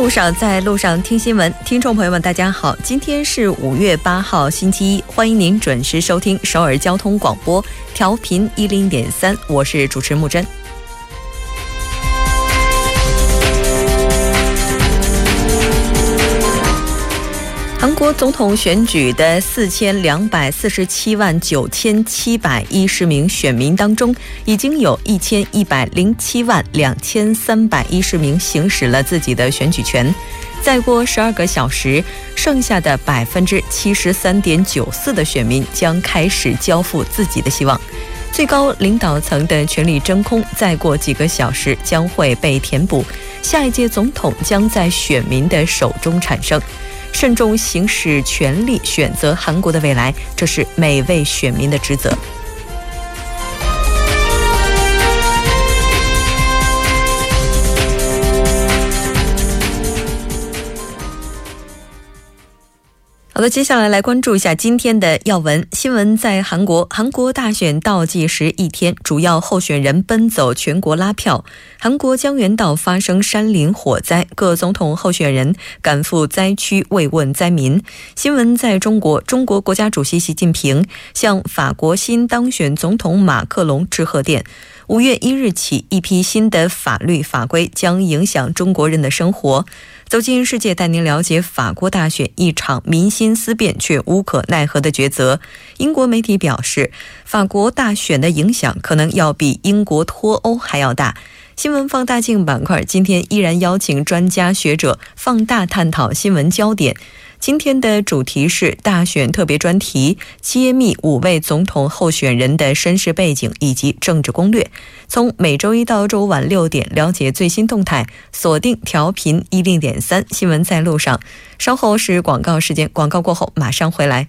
路上，在路上听新闻。听众朋友们，大家好，今天是五月八号，星期一，欢迎您准时收听首尔交通广播，调频一零点三，我是主持木真。韩国总统选举的四千两百四十七万九千七百一十名选民当中，已经有一千一百零七万两千三百一十名行使了自己的选举权。再过十二个小时，剩下的百分之七十三点九四的选民将开始交付自己的希望。最高领导层的权力真空，再过几个小时将会被填补。下一届总统将在选民的手中产生。慎重行使权力，选择韩国的未来，这是每位选民的职责。好的，接下来来关注一下今天的要闻新闻。在韩国，韩国大选倒计时一天，主要候选人奔走全国拉票。韩国江原道发生山林火灾，各总统候选人赶赴灾区慰问灾民。新闻在中国，中国国家主席习近平向法国新当选总统马克龙致贺电。五月一日起，一批新的法律法规将影响中国人的生活。走进世界，带您了解法国大选一场民心思变却无可奈何的抉择。英国媒体表示，法国大选的影响可能要比英国脱欧还要大。新闻放大镜板块今天依然邀请专家学者放大探讨新闻焦点。今天的主题是大选特别专题，揭秘五位总统候选人的身世背景以及政治攻略。从每周一到周五晚六点，了解最新动态，锁定调频一零点三新闻在路上。稍后是广告时间，广告过后马上回来。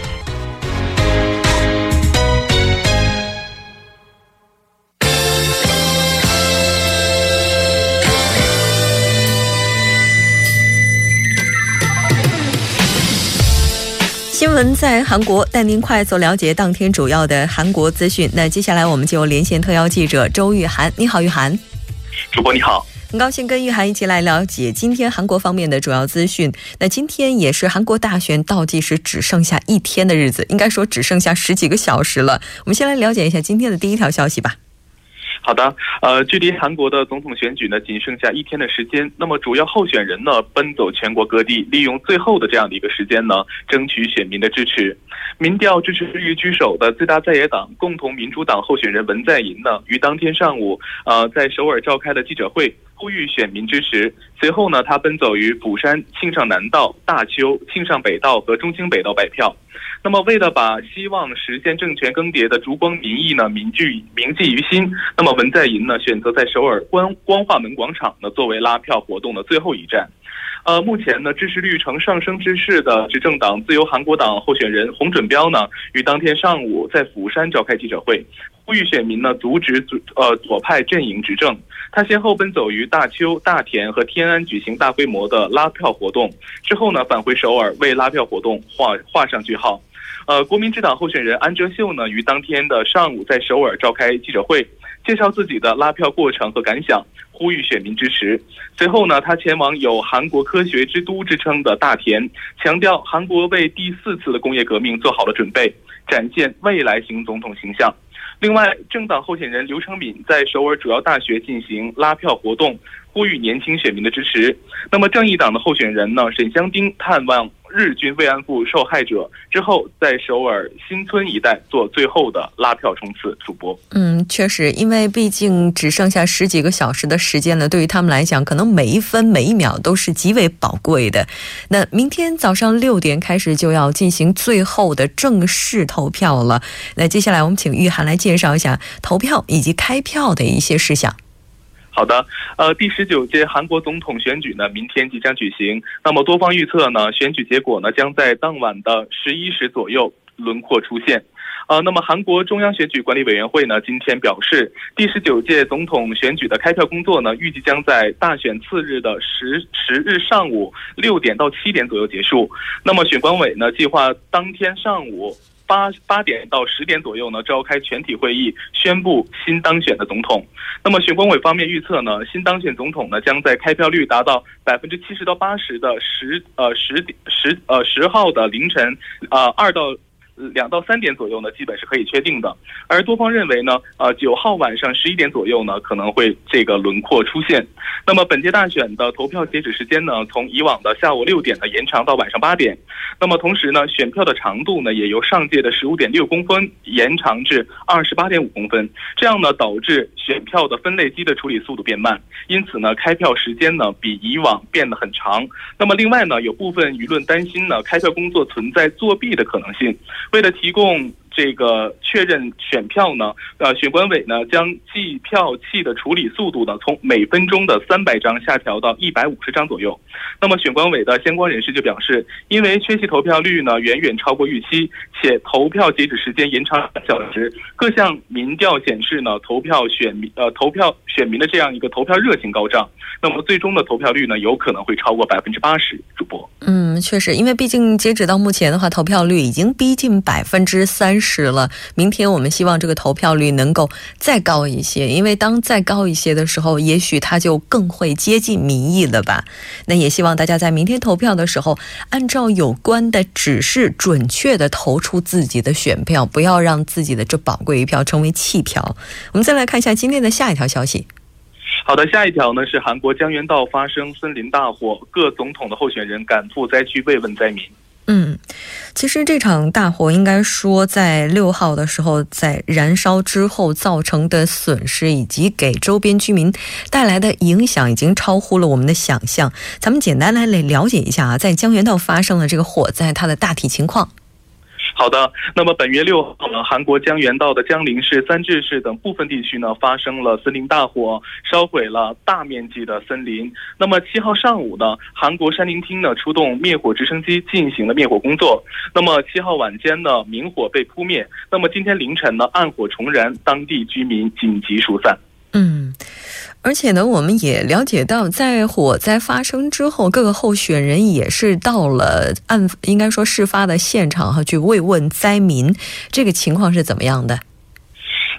闻在韩国，带您快速了解当天主要的韩国资讯。那接下来我们就连线特邀记者周玉涵。你好，玉涵。主播你好，很高兴跟玉涵一起来了解今天韩国方面的主要资讯。那今天也是韩国大选倒计时只剩下一天的日子，应该说只剩下十几个小时了。我们先来了解一下今天的第一条消息吧。好的，呃，距离韩国的总统选举呢，仅剩下一天的时间。那么，主要候选人呢，奔走全国各地，利用最后的这样的一个时间呢，争取选民的支持。民调支持率居首的最大在野党共同民主党候选人文在寅呢，于当天上午，呃，在首尔召开了记者会，呼吁选民支持。随后呢，他奔走于釜山庆尚南道、大邱庆尚北道和中清北道摆票。那么，为了把希望实现政权更迭的烛光民意呢铭记铭记于心，那么文在寅呢选择在首尔光光化门广场呢作为拉票活动的最后一站。呃，目前呢支持率呈上升之势的执政党自由韩国党候选人洪准标呢，于当天上午在釜山召开记者会，呼吁选民呢阻止左呃左派阵营执政。他先后奔走于大邱、大田和天安举行大规模的拉票活动，之后呢返回首尔为拉票活动画画上句号。呃，国民之党候选人安哲秀呢，于当天的上午在首尔召开记者会，介绍自己的拉票过程和感想，呼吁选民支持。随后呢，他前往有“韩国科学之都”之称的大田，强调韩国为第四次的工业革命做好了准备，展现未来型总统形象。另外，政党候选人刘成敏在首尔主要大学进行拉票活动，呼吁年轻选民的支持。那么，正义党的候选人呢，沈香丁探望。日军慰安妇受害者之后，在首尔新村一带做最后的拉票冲刺。主播，嗯，确实，因为毕竟只剩下十几个小时的时间了，对于他们来讲，可能每一分每一秒都是极为宝贵的。那明天早上六点开始就要进行最后的正式投票了。那接下来我们请玉涵来介绍一下投票以及开票的一些事项。好的，呃，第十九届韩国总统选举呢，明天即将举行。那么多方预测呢，选举结果呢，将在当晚的十一时左右轮廓出现。呃，那么韩国中央选举管理委员会呢，今天表示，第十九届总统选举的开票工作呢，预计将在大选次日的十十日上午六点到七点左右结束。那么选管委呢，计划当天上午。八八点到十点左右呢，召开全体会议，宣布新当选的总统。那么选管委方面预测呢，新当选总统呢将在开票率达到百分之七十到八十的十呃十点十呃十号的凌晨啊二到。两到三点左右呢，基本是可以确定的。而多方认为呢，呃，九号晚上十一点左右呢，可能会这个轮廓出现。那么本届大选的投票截止时间呢，从以往的下午六点呢延长到晚上八点。那么同时呢，选票的长度呢，也由上届的十五点六公分延长至二十八点五公分。这样呢，导致选票的分类机的处理速度变慢，因此呢，开票时间呢比以往变得很长。那么另外呢，有部分舆论担心呢，开票工作存在作弊的可能性。为了提供。这个确认选票呢，呃，选管委呢将计票器的处理速度呢从每分钟的三百张下调到一百五十张左右。那么选管委的相关人士就表示，因为缺席投票率呢远远超过预期，且投票截止时间延长两小时，各项民调显示呢投票选民呃投票选民的这样一个投票热情高涨，那么最终的投票率呢有可能会超过百分之八十。主播，嗯，确实，因为毕竟截止到目前的话，投票率已经逼近百分之三。始了，明天我们希望这个投票率能够再高一些，因为当再高一些的时候，也许它就更会接近民意了吧。那也希望大家在明天投票的时候，按照有关的指示，准确的投出自己的选票，不要让自己的这宝贵一票成为弃票。我们再来看一下今天的下一条消息。好的，下一条呢是韩国江原道发生森林大火，各总统的候选人赶赴灾区慰问灾民。嗯，其实这场大火应该说在六号的时候，在燃烧之后造成的损失以及给周边居民带来的影响，已经超乎了我们的想象。咱们简单来来了解一下啊，在江原道发生了这个火灾，它的大体情况。好的，那么本月六号呢，韩国江原道的江陵市、三治市等部分地区呢发生了森林大火，烧毁了大面积的森林。那么七号上午呢，韩国山林厅呢出动灭火直升机进行了灭火工作。那么七号晚间呢，明火被扑灭。那么今天凌晨呢，暗火重燃，当地居民紧急疏散。嗯。而且呢，我们也了解到，在火灾发生之后，各个候选人也是到了案，应该说事发的现场哈，去慰问灾民。这个情况是怎么样的？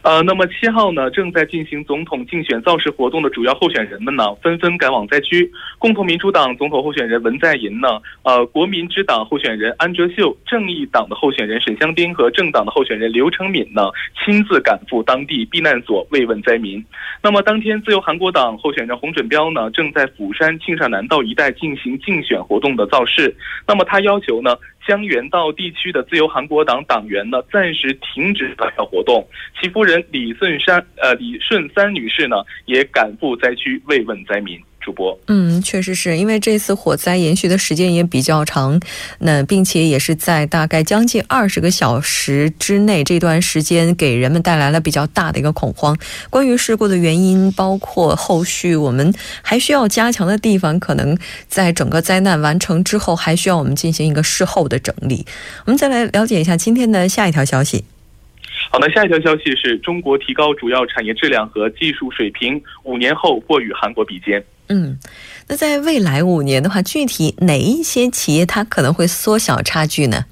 呃，那么七号呢，正在进行总统竞选造势活动的主要候选人们呢，纷纷赶往灾区。共同民主党总统候选人文在寅呢，呃，国民之党候选人安哲秀，正义党的候选人沈香丁和政党的候选人刘成敏呢，亲自赶赴当地避难所慰问灾民。那么当天，自由韩国党候选人洪准标呢，正在釜山庆尚南道一带进行竞选活动的造势。那么他要求呢？江原道地区的自由韩国党党员呢，暂时停止投票活动。其夫人李顺山，呃，李顺三女士呢，也赶赴灾区慰问灾民。主播，嗯，确实是因为这次火灾延续的时间也比较长，那并且也是在大概将近二十个小时之内，这段时间给人们带来了比较大的一个恐慌。关于事故的原因，包括后续我们还需要加强的地方，可能在整个灾难完成之后，还需要我们进行一个事后的整理。我们再来了解一下今天的下一条消息。好的，下一条消息是中国提高主要产业质量和技术水平，五年后或与韩国比肩。嗯，那在未来五年的话，具体哪一些企业它可能会缩小差距呢？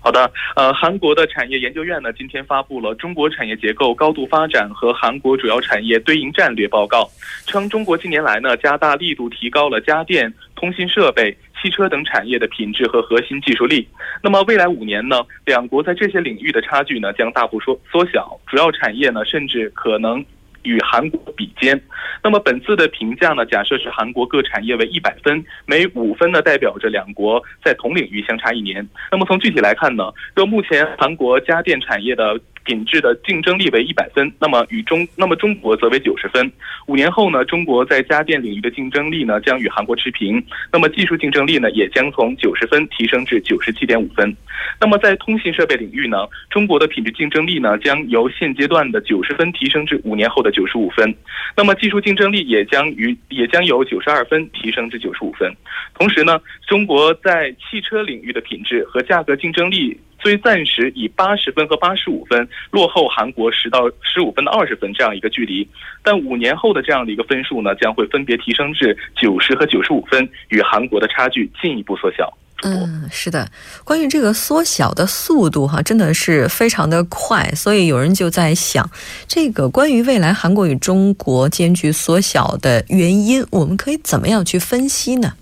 好的，呃，韩国的产业研究院呢，今天发布了《中国产业结构高度发展和韩国主要产业对应战略报告》，称中国近年来呢，加大力度提高了家电、通信设备、汽车等产业的品质和核心技术力。那么未来五年呢，两国在这些领域的差距呢，将大幅缩缩小，主要产业呢，甚至可能。与韩国比肩，那么本次的评价呢？假设是韩国各产业为一百分，每五分呢代表着两国在同领域相差一年。那么从具体来看呢，就目前韩国家电产业的品质的竞争力为一百分，那么与中那么中国则为九十分。五年后呢，中国在家电领域的竞争力呢将与韩国持平，那么技术竞争力呢也将从九十分提升至九十七点五分。那么在通信设备领域呢，中国的品质竞争力呢将由现阶段的九十分提升至五年后的九十五分，那么技术竞争力也将于也将由九十二分提升至九十五分。同时呢，中国在汽车领域的品质和价格竞争力所以暂时以八十分和八十五分落后韩国十到十五分的二十分这样一个距离，但五年后的这样的一个分数呢，将会分别提升至九十和九十五分，与韩国的差距进一步缩小。嗯，是的，关于这个缩小的速度哈，真的是非常的快，所以有人就在想，这个关于未来韩国与中国间距缩小的原因，我们可以怎么样去分析呢？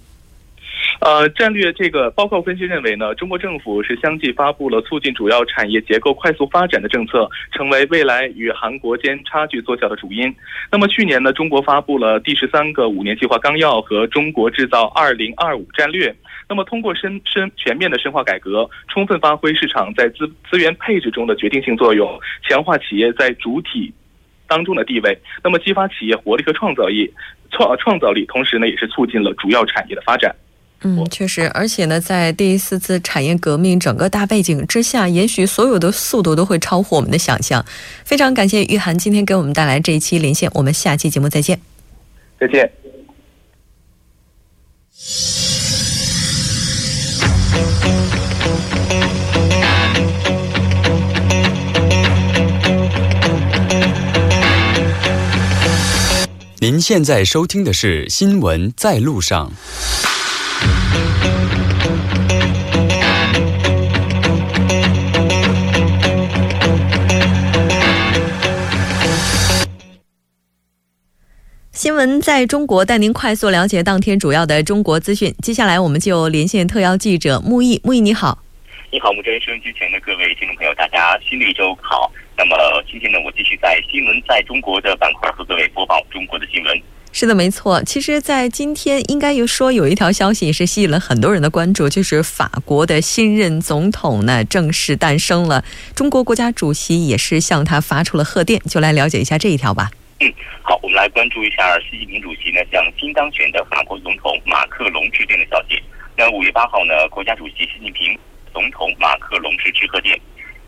呃，战略这个报告分析认为呢，中国政府是相继发布了促进主要产业结构快速发展的政策，成为未来与韩国间差距缩小的主因。那么去年呢，中国发布了第十三个五年计划纲要和中国制造二零二五战略。那么通过深深全面的深化改革，充分发挥市场在资资源配置中的决定性作用，强化企业在主体当中的地位，那么激发企业活力和创造力，创创造力，同时呢，也是促进了主要产业的发展。嗯，确实，而且呢，在第四次产业革命整个大背景之下，也许所有的速度都会超乎我们的想象。非常感谢玉涵今天给我们带来这一期连线，我们下期节目再见。再见。您现在收听的是《新闻在路上》。新闻在中国带您快速了解当天主要的中国资讯。接下来，我们就连线特邀记者木易。木易，你好。你好，木真。收音机前的各位听众朋友，大家新的一周好。那么今天呢，我继续在《新闻在中国》的板块和各位播报中国的新闻。是的，没错。其实，在今天应该有说有一条消息是吸引了很多人的关注，就是法国的新任总统呢正式诞生了。中国国家主席也是向他发出了贺电，就来了解一下这一条吧。嗯，好，我们来关注一下习近平主席呢向新当选的法国总统马克龙致电的消息。那五月八号呢，国家主席习近平总统马克龙是致贺电。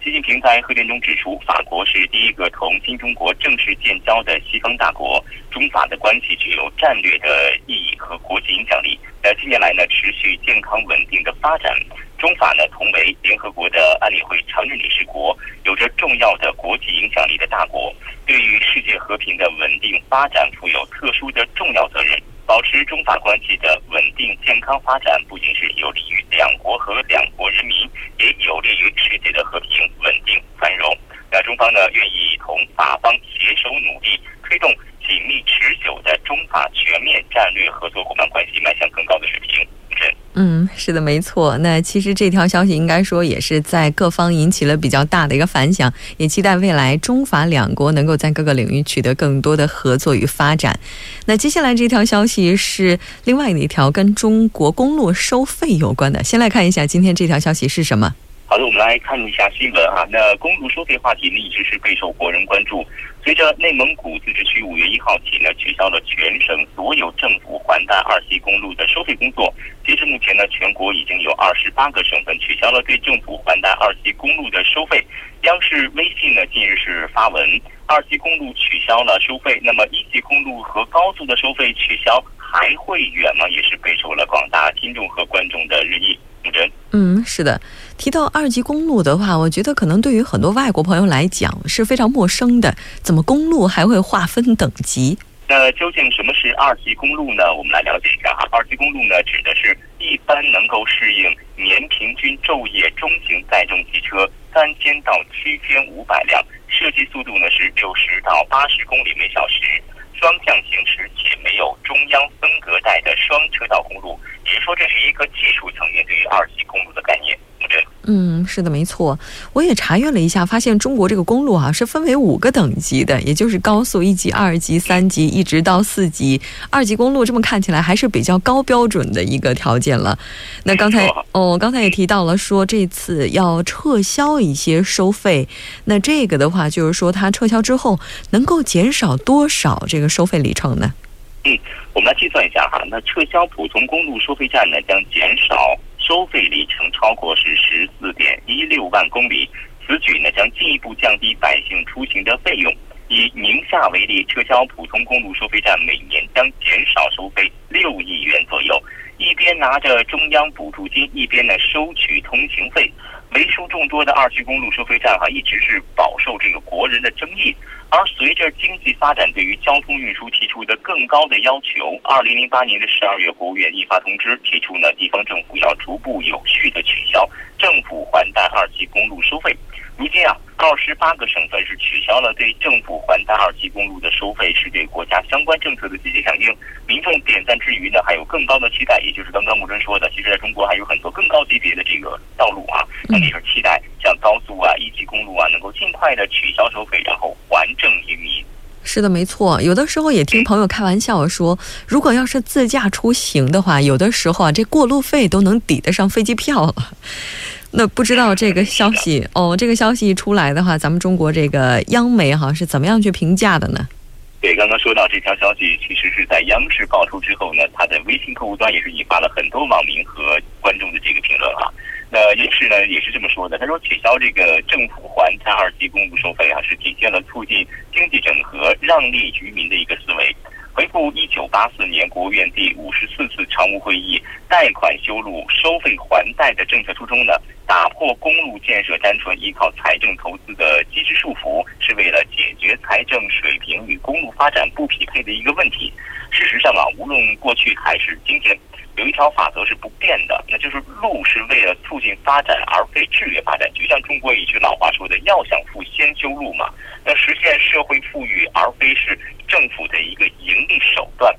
习近平在贺电中指出，法国是第一个同新中国正式建交的西方大国，中法的关系具有战略的意义和国际影响力。呃，近年来呢，持续健康稳定的发展，中法呢同为联合国的安理会常任理事国，有着重要的国际影响力的大国，对于世界和平的稳定发展负有特殊的重要责任。保持中法关系的稳定健康发展，不仅是有利于两国和两国人民，也有利于世界的和平、稳定、繁荣。那中方呢，愿意同法方携手努力，推动紧密持久的中法全面战略合作伙伴关系迈向更高的水平。嗯，是的，没错。那其实这条消息应该说也是在各方引起了比较大的一个反响，也期待未来中法两国能够在各个领域取得更多的合作与发展。那接下来这条消息是另外的一条跟中国公路收费有关的，先来看一下今天这条消息是什么。好的，我们来看一下新闻啊。那公路收费话题呢，一直是备受国人关注。随着内蒙古自治区五月一号起呢，取消了全省所有政府环带二级公路的收费工作。截至目前呢，全国已经有二十八个省份取消了对政府环带二级公路的收费。央视微信呢近日是发文，二级公路取消了收费，那么一级公路和高速的收费取消还会远吗？也是备受了广大听众和观众的热议。嗯，是的。提到二级公路的话，我觉得可能对于很多外国朋友来讲是非常陌生的。怎么公路还会划分等级？那究竟什么是二级公路呢？我们来了解一下哈。二级公路呢，指的是一般能够适应年平均昼夜中型载重汽车三千到七千五百辆，设计速度呢是六十到八十公里每小时，双向行驶且没有中央分隔带的双车道公路。也就是说，这是一个技术层面对于二级公路的概念。嗯，是的，没错。我也查阅了一下，发现中国这个公路啊是分为五个等级的，也就是高速一级、二级、三级，一直到四级。二级公路这么看起来还是比较高标准的一个条件了。那刚才哦，刚才也提到了说这次要撤销一些收费，那这个的话就是说它撤销之后能够减少多少这个收费里程呢？嗯，我们来计算一下哈，那撤销普通公路收费站呢将减少。收费里程包括是十四点一六万公里，此举呢将进一步降低百姓出行的费用。以宁夏为例，撤销普通公路收费站，每年将减少收费六亿元左右。一边拿着中央补助金，一边呢收取通行费。为数众多的二级公路收费站哈，一直是饱受这个国人的争议。而随着经济发展，对于交通运输提出的更高的要求，二零零八年的十二月，国务院印发通知，提出呢，地方政府要逐步有序的取消政府还贷二级公路收费。如今啊，告十八个省份是取消了对政府还贷二级公路的收费，是对国家相关政策的积极响应。民众点赞之余呢，还有更高的期待，也就是刚刚木真说的，其实在中国还有很多更高级别的这个道路啊，那也是期待像高速啊、一级公路啊，能够尽快的取消收费，然后还政于民。是的，没错。有的时候也听朋友开玩笑说，如果要是自驾出行的话，有的时候啊，这过路费都能抵得上飞机票了。那不知道这个消息哦，这个消息一出来的话，咱们中国这个央媒哈是怎么样去评价的呢？对，刚刚说到这条消息，其实是在央视爆出之后呢，它的微信客户端也是引发了很多网民和观众的这个评论哈。那央视呢也是这么说的，他说取消这个政府还贷二级公路收费啊，是体现了促进经济整合、让利于民的一个思维。回顾一九八四年国务院第五十四次常务会议贷款修路收费还贷的政策初衷呢，打破公路建设单纯依靠财政投资的机制束缚，是为了解决财政水平与公路发展不匹配的一个问题。事实上啊，无论过去还是今天，有一条法则是不变的，那就是路是为了促进发展而非制约发展。就像中国一句老话说的：“要想富，先修路嘛。”那实现社会富裕，而非是。政府的一个盈利手段，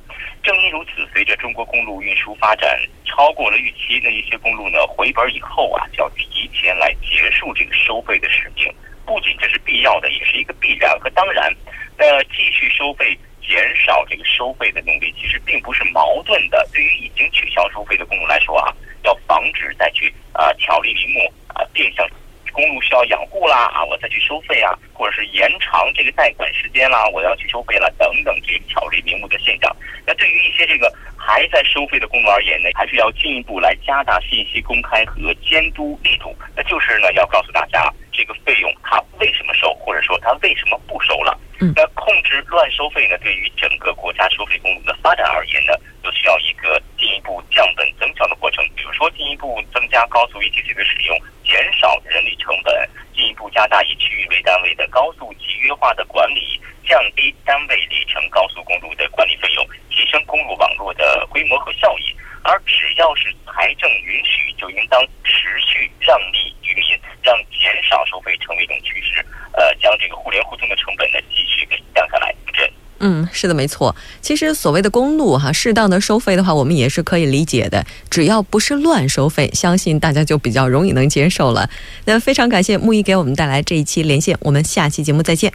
正因如此，随着中国公路运输发展超过了预期，那一些公路呢回本以后啊，就要提前来结束这个收费的使命。不仅这是必要的，也是一个必然和当然。那继续收费、减少这个收费的努力，其实并不是矛盾的。对于已经取消收费的公路来说啊，要防止再去啊巧立名目啊变相。公路需要养护啦啊，我再去收费啊，或者是延长这个贷款时间啦，我要去收费了等等这些巧立名目的现象。那对于一些这个还在收费的公路而言呢，还是要进一步来加大信息公开和监督力度。那就是呢，要告诉大家这个费用它为什么收，或者说它为什么不收了。嗯那控制乱收费呢，对于整个国家收费公路的发展而言呢，就需要一个进一步降本增效的过程。比如说，进一步增加高速一体机的使用。减少人力成本，进一步加大以区域为单位的高速集约化的管理，降低单位里程高速公路的管理费用，提升公路网络的规模和效益。而只要是财政允许，就应当持续让利于民，让减少收费成为一种趋势。呃，将这个互联互通的成本呢，继续给降下来。这。嗯，是的，没错。其实所谓的公路哈，适当的收费的话，我们也是可以理解的。只要不是乱收费，相信大家就比较容易能接受了。那非常感谢木易给我们带来这一期连线，我们下期节目再见。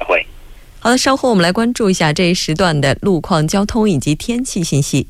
会。好的，稍后我们来关注一下这一时段的路况、交通以及天气信息。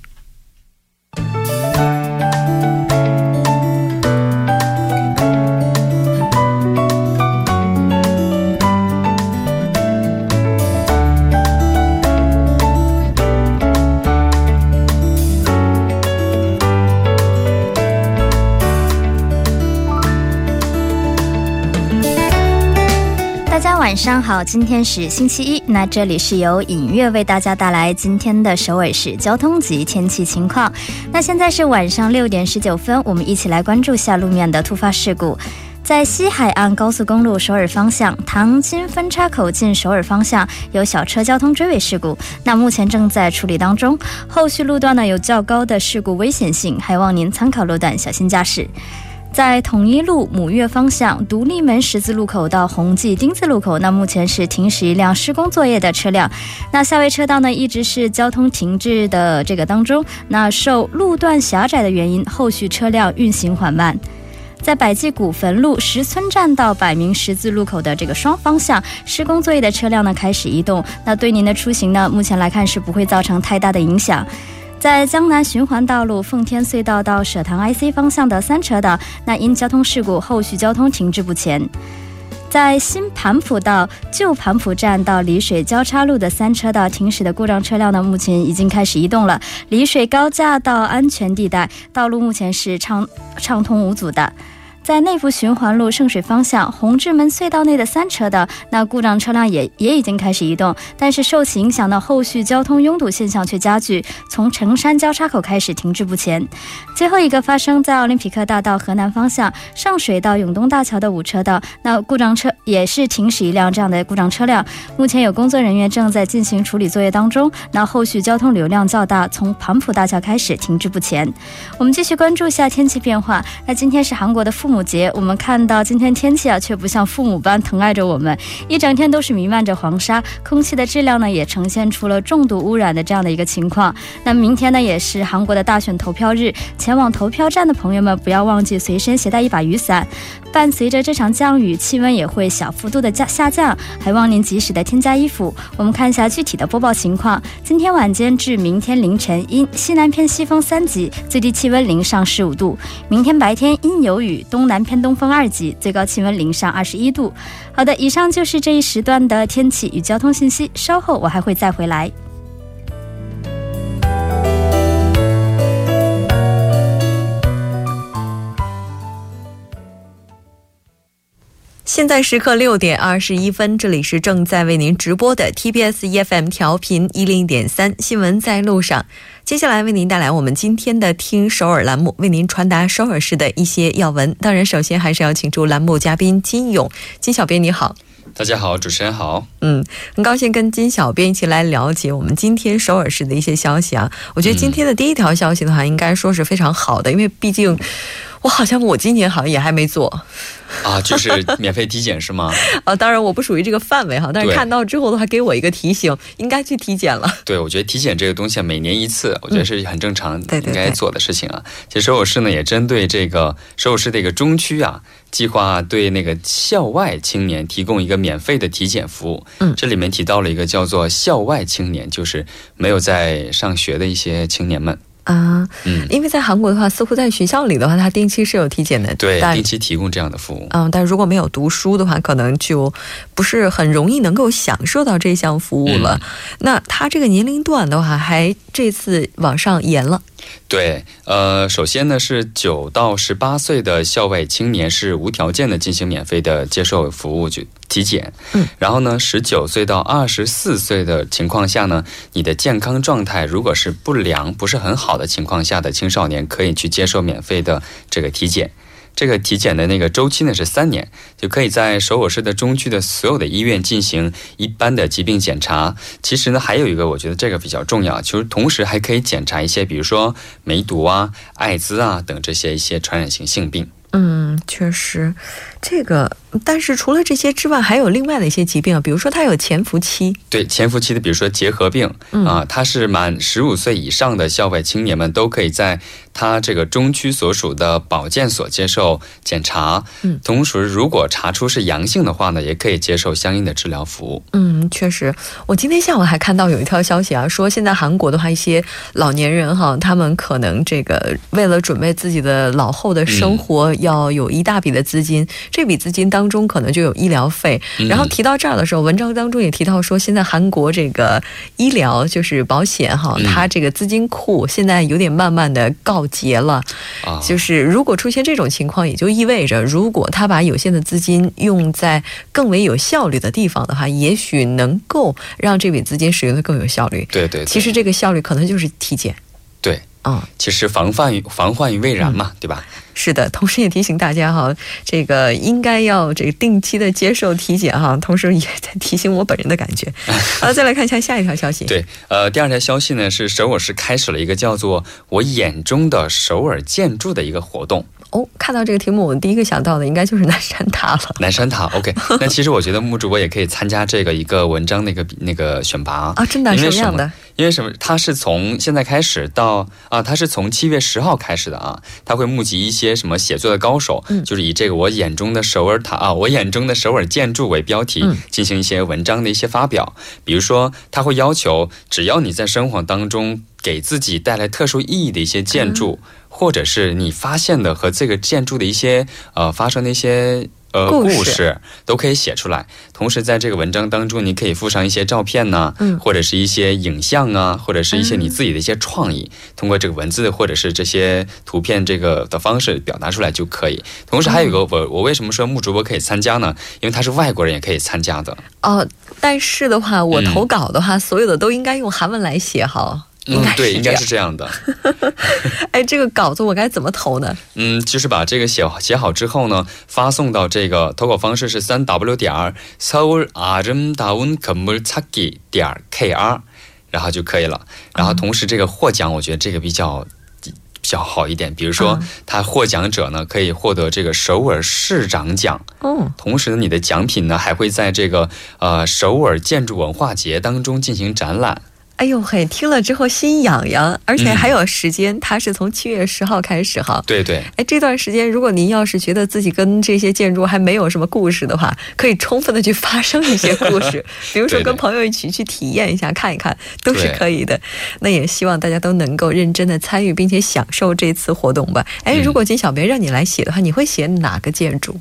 晚上好，今天是星期一，那这里是由影月为大家带来今天的首尔市交通及天气情况。那现在是晚上六点十九分，我们一起来关注下路面的突发事故。在西海岸高速公路首尔方向唐津分叉口进首尔方向有小车交通追尾事故，那目前正在处理当中，后续路段呢有较高的事故危险性，还望您参考路段小心驾驶。在统一路母岳方向独立门十字路口到宏记丁字路口，那目前是停驶一辆施工作业的车辆，那下位车道呢一直是交通停滞的这个当中，那受路段狭窄的原因，后续车辆运行缓慢。在百济古坟路石村站到百名十字路口的这个双方向施工作业的车辆呢开始移动，那对您的出行呢，目前来看是不会造成太大的影响。在江南循环道路奉天隧道到舍塘 IC 方向的三车道，那因交通事故，后续交通停滞不前。在新盘浦到旧盘浦站到丽水交叉路的三车道停驶的故障车辆呢，目前已经开始移动了。丽水高架到安全地带道路目前是畅畅通无阻的。在内部循环路圣水方向红志门隧道内的三车道，那故障车辆也也已经开始移动，但是受其影响呢，后续交通拥堵现象却加剧，从城山交叉口开始停滞不前。最后一个发生在奥林匹克大道河南方向上水到永东大桥的五车道，那故障车也是停驶一辆这样的故障车辆，目前有工作人员正在进行处理作业当中，那后续交通流量较大，从盘浦大桥开始停滞不前。我们继续关注一下天气变化，那今天是韩国的父母。母节，我们看到今天天气啊，却不像父母般疼爱着我们，一整天都是弥漫着黄沙，空气的质量呢也呈现出了重度污染的这样的一个情况。那明天呢也是韩国的大选投票日，前往投票站的朋友们不要忘记随身携带一把雨伞。伴随着这场降雨，气温也会小幅度的降下降，还望您及时的添加衣服。我们看一下具体的播报情况：今天晚间至明天凌晨阴，西南偏西风三级，最低气温零上十五度；明天白天阴有雨，东。南偏东风二级，最高气温零上二十一度。好的，以上就是这一时段的天气与交通信息。稍后我还会再回来。现在时刻六点二十一分，这里是正在为您直播的 TBS EFM 调频一零点三新闻在路上。接下来为您带来我们今天的“听首尔”栏目，为您传达首尔市的一些要闻。当然，首先还是要请出栏目嘉宾金勇，金小编你好。大家好，主持人好。嗯，很高兴跟金小编一起来了解我们今天首尔市的一些消息啊。我觉得今天的第一条消息的话，应该说是非常好的，因为毕竟。我好像我今年好像也还没做啊，就是免费体检是吗？啊，当然我不属于这个范围哈，但是看到之后的话，给我一个提醒，应该去体检了。对，我觉得体检这个东西每年一次，我觉得是很正常应该做的事情啊。其实首尔市呢也针对这个首尔市的一个中区啊，计划对那个校外青年提供一个免费的体检服务。嗯，这里面提到了一个叫做校外青年，就是没有在上学的一些青年们。啊，嗯，因为在韩国的话，似乎在学校里的话，他定期是有体检的，对，定期提供这样的服务。嗯，但如果没有读书的话，可能就不是很容易能够享受到这项服务了。那他这个年龄段的话，还这次往上延了。对，呃，首先呢是九到十八岁的校外青年是无条件的进行免费的接受服务，就体检。嗯，然后呢，十九岁到二十四岁的情况下呢，你的健康状态如果是不良、不是很好的情况下的青少年，可以去接受免费的这个体检。这个体检的那个周期呢是三年，就可以在首尔市的中区的所有的医院进行一般的疾病检查。其实呢，还有一个我觉得这个比较重要，就是同时还可以检查一些，比如说梅毒啊、艾滋啊等这些一些传染性性病。嗯，确实，这个，但是除了这些之外，还有另外的一些疾病，比如说它有潜伏期。对，潜伏期的，比如说结核病啊，它是满十五岁以上的校外青年们都可以在。他这个中区所属的保健所接受检查，嗯，同时如果查出是阳性的话呢，也可以接受相应的治疗服务。嗯，确实，我今天下午还看到有一条消息啊，说现在韩国的话，一些老年人哈，他们可能这个为了准备自己的老后的生活，要有一大笔的资金，这笔资金当中可能就有医疗费。然后提到这儿的时候，文章当中也提到说，现在韩国这个医疗就是保险哈，它这个资金库现在有点慢慢的告。结了，就是如果出现这种情况，也就意味着，如果他把有限的资金用在更为有效率的地方的话，也许能够让这笔资金使用的更有效率。对对，其实这个效率可能就是体检。对。嗯，其实防范于防患于未然嘛，对吧？是的，同时也提醒大家哈，这个应该要这个定期的接受体检哈，同时也在提醒我本人的感觉。好，再来看一下下一条消息。对，呃，第二条消息呢是首尔市开始了一个叫做“我眼中的首尔建筑”的一个活动。哦，看到这个题目，我第一个想到的应该就是南山塔了。南山塔，OK。那其实我觉得木主播也可以参加这个一个文章那个那个选拔啊，真的什么样的？因为什么？他是从现在开始到啊，他是从七月十号开始的啊，他会募集一些什么写作的高手，就是以这个我眼中的首尔塔啊，我眼中的首尔建筑为标题进行一些文章的一些发表。比如说，他会要求，只要你在生活当中给自己带来特殊意义的一些建筑，或者是你发现的和这个建筑的一些呃发生的一些。呃，故事都可以写出来。同时，在这个文章当中，你可以附上一些照片呢，嗯，或者是一些影像啊，或者是一些你自己的一些创意，通过这个文字或者是这些图片这个的方式表达出来就可以。同时，还有一个我我为什么说木主播可以参加呢？因为他是外国人也可以参加的。哦，但是的话，我投稿的话，所有的都应该用韩文来写哈。嗯，对，应该是这样的。哎，这个稿子我该怎么投呢？嗯，就是把这个写写好之后呢，发送到这个投稿方式是三 w 点儿 seoul arimdaun konmul chagi 点 kr，然后就可以了。然后同时这个获奖，我觉得这个比较比较好一点。比如说，他获奖者呢可以获得这个首尔市长奖。哦。同时呢，你的奖品呢还会在这个呃首尔建筑文化节当中进行展览。哎呦嘿，听了之后心痒痒，而且还有时间，它是从七月十号开始哈。对对。哎，这段时间如果您要是觉得自己跟这些建筑还没有什么故事的话，可以充分的去发生一些故事，比如说跟朋友一起去体验一下，看一看都是可以的。那也希望大家都能够认真的参与，并且享受这次活动吧。哎，如果金小编让你来写的话，你会写哪个建筑？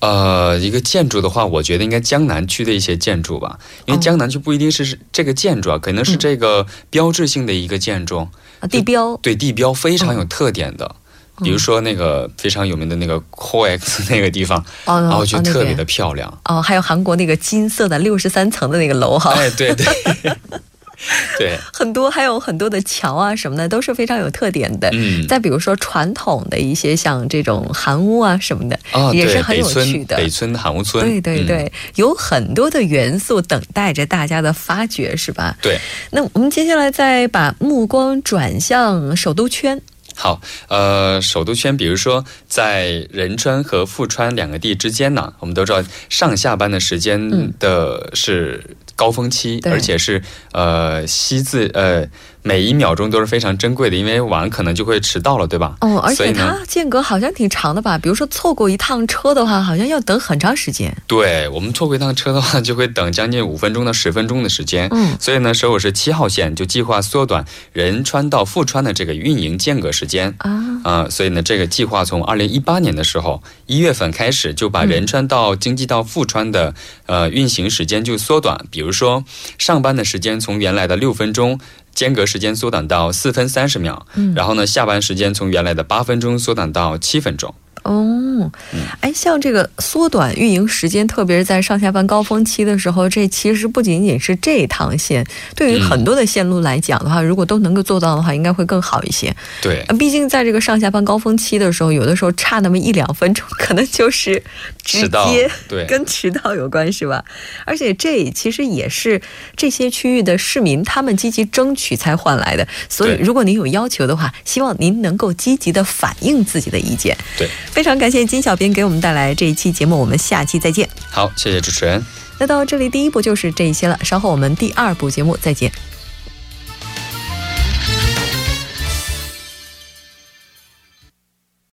呃，一个建筑的话，我觉得应该江南区的一些建筑吧，因为江南区不一定是这个建筑啊，可能是这个标志性的一个建筑啊，地标。对地标非常有特点的，比如说那个非常有名的那个 COEX 那个地方，然后就特别的漂亮哦，还有韩国那个金色的六十三层的那个楼哈，哎，对对。对，很多还有很多的桥啊什么的都是非常有特点的。嗯，再比如说传统的一些像这种韩屋啊什么的，也是很有趣的。北村韩屋村，对对对，有很多的元素等待着大家的发掘，是吧？对。那我们接下来再把目光转向首都圈。好，呃，首都圈，比如说在仁川和富川两个地之间呢，我们都知道上下班的时间的是。高峰期，而且是呃，西自呃。每一秒钟都是非常珍贵的，因为晚可能就会迟到了，对吧？哦，而且它间隔好像挺长的吧？比如说错过一趟车的话，好像要等很长时间。对我们错过一趟车的话，就会等将近五分钟到十分钟的时间。嗯，所以呢，首尔市七号线就计划缩短仁川到富川的这个运营间隔时间啊啊，所以呢，这个计划从二零一八年的时候一月份开始就把仁川到经济到富川的呃运行时间就缩短，比如说上班的时间从原来的六分钟。间隔时间缩短到四分三十秒，然后呢，下班时间从原来的八分钟缩短到七分钟。哦，哎，像这个缩短运营时间，特别是在上下班高峰期的时候，这其实不仅仅是这一趟线，对于很多的线路来讲的话，如果都能够做到的话，应该会更好一些。对，毕竟在这个上下班高峰期的时候，有的时候差那么一两分钟，可能就是直接对跟迟到有关，是吧？而且这其实也是这些区域的市民他们积极争取才换来的。所以，如果您有要求的话，希望您能够积极的反映自己的意见。对。非常感谢金小编给我们带来这一期节目，我们下期再见。好，谢谢主持人。那到这里，第一部就是这一些了，稍后我们第二部节目再见。